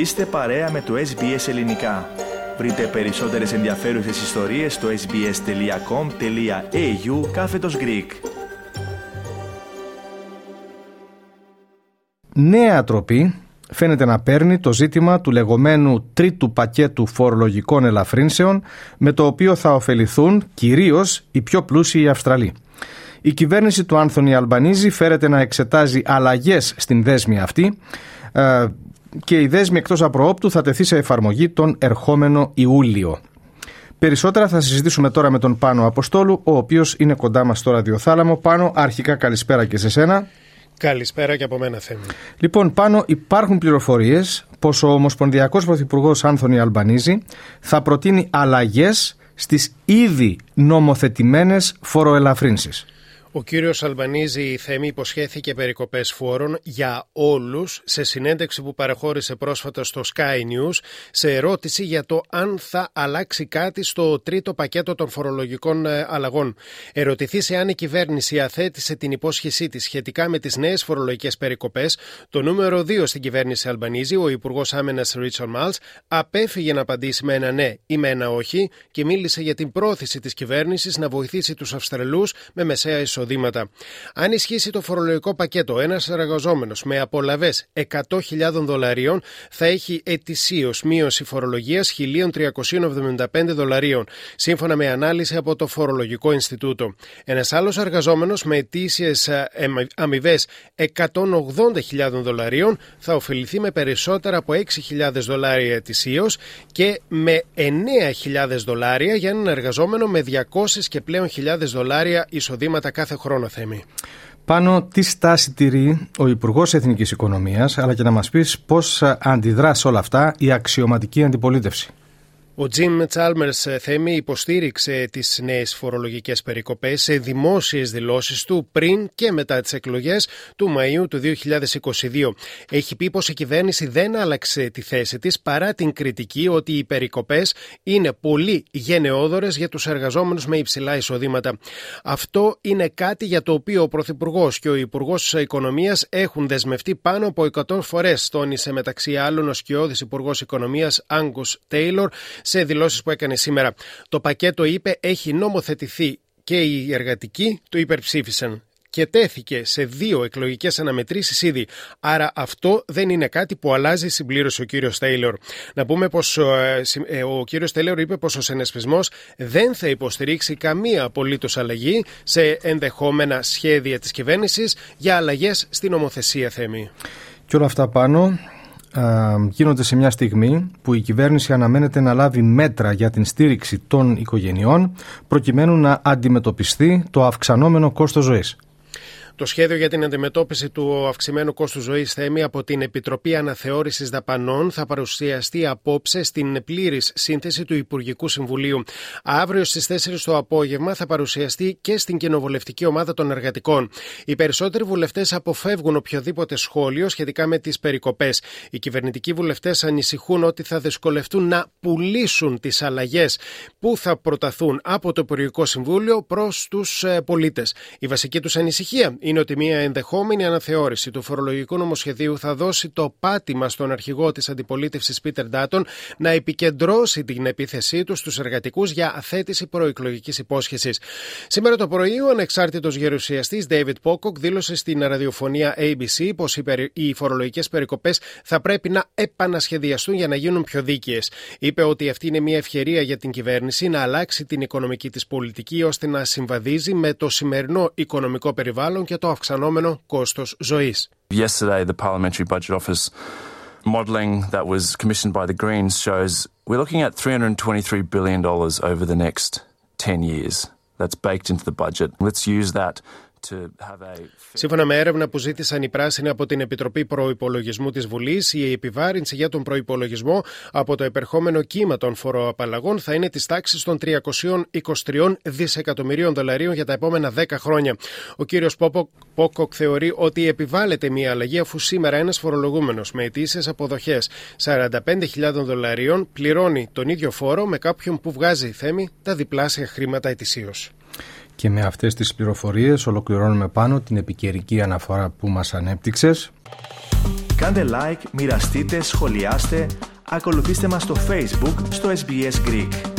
Είστε παρέα με το SBS Ελληνικά. Βρείτε περισσότερες ενδιαφέρουσες ιστορίες στο sbs.com.au κάθετος Greek. Νέα τροπή φαίνεται να παίρνει το ζήτημα του λεγόμενου τρίτου πακέτου φορολογικών ελαφρύνσεων με το οποίο θα ωφεληθούν κυρίως οι πιο πλούσιοι Αυστραλοί. Η κυβέρνηση του Άνθονη Αλμπανίζη φέρεται να εξετάζει αλλαγές στην δέσμη αυτή ε, και η δέσμη εκτός απροόπτου θα τεθεί σε εφαρμογή τον ερχόμενο Ιούλιο. Περισσότερα θα συζητήσουμε τώρα με τον Πάνο Αποστόλου, ο οποίος είναι κοντά μας στο ραδιοθάλαμο. Πάνο, αρχικά καλησπέρα και σε σένα. Καλησπέρα και από μένα, Θέμη. Λοιπόν, πάνω υπάρχουν πληροφορίες πως ο Ομοσπονδιακός Πρωθυπουργός Άνθονη Αλμπανίζη θα προτείνει αλλαγές στις ήδη νομοθετημένες φοροελαφρύνσεις. Ο κύριος Αλμπανίζη Θέμη υποσχέθηκε περικοπές φόρων για όλους σε συνέντευξη που παρεχώρησε πρόσφατα στο Sky News σε ερώτηση για το αν θα αλλάξει κάτι στο τρίτο πακέτο των φορολογικών ε, αλλαγών. Ερωτηθεί σε αν η κυβέρνηση αθέτησε την υπόσχεσή της σχετικά με τις νέες φορολογικές περικοπές, το νούμερο 2 στην κυβέρνηση Αλμπανίζη, ο Υπουργός Άμενας Ρίτσον Μάλς, απέφυγε να απαντήσει με ένα ναι ή με ένα όχι και μίλησε για την πρόθεση της κυβέρνησης να βοηθήσει τους Αυστραλούς με μεσαία εισόδημα εισοδήματα. Αν ισχύσει το φορολογικό πακέτο, ένας εργαζόμενος με απολαυέ 100.000 δολαρίων θα έχει ετησίως μείωση φορολογίας 1.375 δολαρίων, σύμφωνα με ανάλυση από το Φορολογικό Ινστιτούτο. Ένας άλλος εργαζόμενος με ετήσιε αμοιβές 180.000 δολαρίων θα ωφεληθεί με περισσότερα από 6.000 δολάρια ετησίως και με 9.000 δολάρια για έναν εργαζόμενο με 200 και πλέον χιλιάδες δολάρια εισοδήματα κάθε χρόνο, Θέμη. Πάνω τι στάση τηρεί ο Υπουργός Εθνικής Οικονομίας, αλλά και να μας πεις πώς αντιδρά σε όλα αυτά η αξιωματική αντιπολίτευση. Ο Τζιμ Τσάλμερς Θέμη υποστήριξε τις νέες φορολογικές περικοπές σε δημόσιες δηλώσεις του πριν και μετά τις εκλογές του Μαΐου του 2022. Έχει πει πως η κυβέρνηση δεν άλλαξε τη θέση της παρά την κριτική ότι οι περικοπές είναι πολύ γενναιόδορε για τους εργαζόμενους με υψηλά εισοδήματα. Αυτό είναι κάτι για το οποίο ο Πρωθυπουργός και ο Υπουργός Οικονομίας έχουν δεσμευτεί πάνω από 100 φορές, τόνισε μεταξύ άλλων ο σκιώδης Υπουργός Οικονομίας Άγκο Τέιλορ σε δηλώσεις που έκανε σήμερα. Το πακέτο, είπε, έχει νομοθετηθεί και οι εργατικοί το υπερψήφισαν και τέθηκε σε δύο εκλογικές αναμετρήσεις ήδη. Άρα αυτό δεν είναι κάτι που αλλάζει, συμπλήρωσε ο κύριος Τέιλορ. Να πούμε πως ε, ε, ο κύριος Τέιλορ είπε πως ο συνεσπισμός δεν θα υποστηρίξει καμία απολύτως αλλαγή σε ενδεχόμενα σχέδια της κυβέρνησης για αλλαγές στην νομοθεσία θέμη. Και όλα αυτά πάνω γίνονται σε μια στιγμή που η κυβέρνηση αναμένεται να λάβει μέτρα για την στήριξη των οικογενειών προκειμένου να αντιμετωπιστεί το αυξανόμενο κόστος ζωής. Το σχέδιο για την αντιμετώπιση του αυξημένου κόστου ζωής θέμη από την Επιτροπή Αναθεώρησης Δαπανών θα παρουσιαστεί απόψε στην πλήρης σύνθεση του Υπουργικού Συμβουλίου. Αύριο στις 4 το απόγευμα θα παρουσιαστεί και στην κοινοβουλευτική ομάδα των εργατικών. Οι περισσότεροι βουλευτές αποφεύγουν οποιοδήποτε σχόλιο σχετικά με τις περικοπές. Οι κυβερνητικοί βουλευτές ανησυχούν ότι θα δυσκολευτούν να πουλήσουν τις αλλαγές που θα προταθούν από το Υπουργικό Συμβούλιο προς τους ε, πολίτες. Η βασική τους ανησυχία είναι ότι μια ενδεχόμενη αναθεώρηση του φορολογικού νομοσχεδίου θα δώσει το πάτημα στον αρχηγό της αντιπολίτευσης Πίτερ Ντάτον να επικεντρώσει την επίθεσή του στους εργατικούς για αθέτηση προεκλογικής υπόσχεσης. Σήμερα το πρωί, ο ανεξάρτητος γερουσιαστής David Pocock δήλωσε στην ραδιοφωνία ABC πως οι φορολογικές περικοπές θα πρέπει να επανασχεδιαστούν για να γίνουν πιο δίκαιες. Είπε ότι αυτή είναι μια ευκαιρία για την κυβέρνηση να αλλάξει την οικονομική τη πολιτική ώστε να συμβαδίζει με το σημερινό οικονομικό περιβάλλον και το αυξανόμενο κόστος ζωής. Yesterday the Parliamentary Budget Office modelling that was commissioned by the Greens shows we're looking at $323 billion over the next 10 years. That's baked into the budget. Let's use that Σύμφωνα με έρευνα που ζήτησαν οι πράσινοι από την Επιτροπή Προπολογισμού της Βουλής, η επιβάρυνση για τον προπολογισμό από το επερχόμενο κύμα των φοροαπαλλαγών θα είναι της τάξης των 323 δισεκατομμυρίων δολαρίων για τα επόμενα 10 χρόνια. Ο κύριος Πόκοκ θεωρεί ότι επιβάλλεται μια αλλαγή αφού σήμερα ένας φορολογούμενος με αιτήσεις αποδοχές 45.000 δολαρίων πληρώνει τον ίδιο φόρο με κάποιον που βγάζει θέμη τα διπλάσια χρήματα ετησίως. Και με αυτές τις πληροφορίες ολοκληρώνουμε πάνω την επικαιρική αναφορά που μας ανέπτυξες. Κάντε like, μοιραστείτε, σχολιάστε, ακολουθήστε μας στο Facebook στο SBS Greek.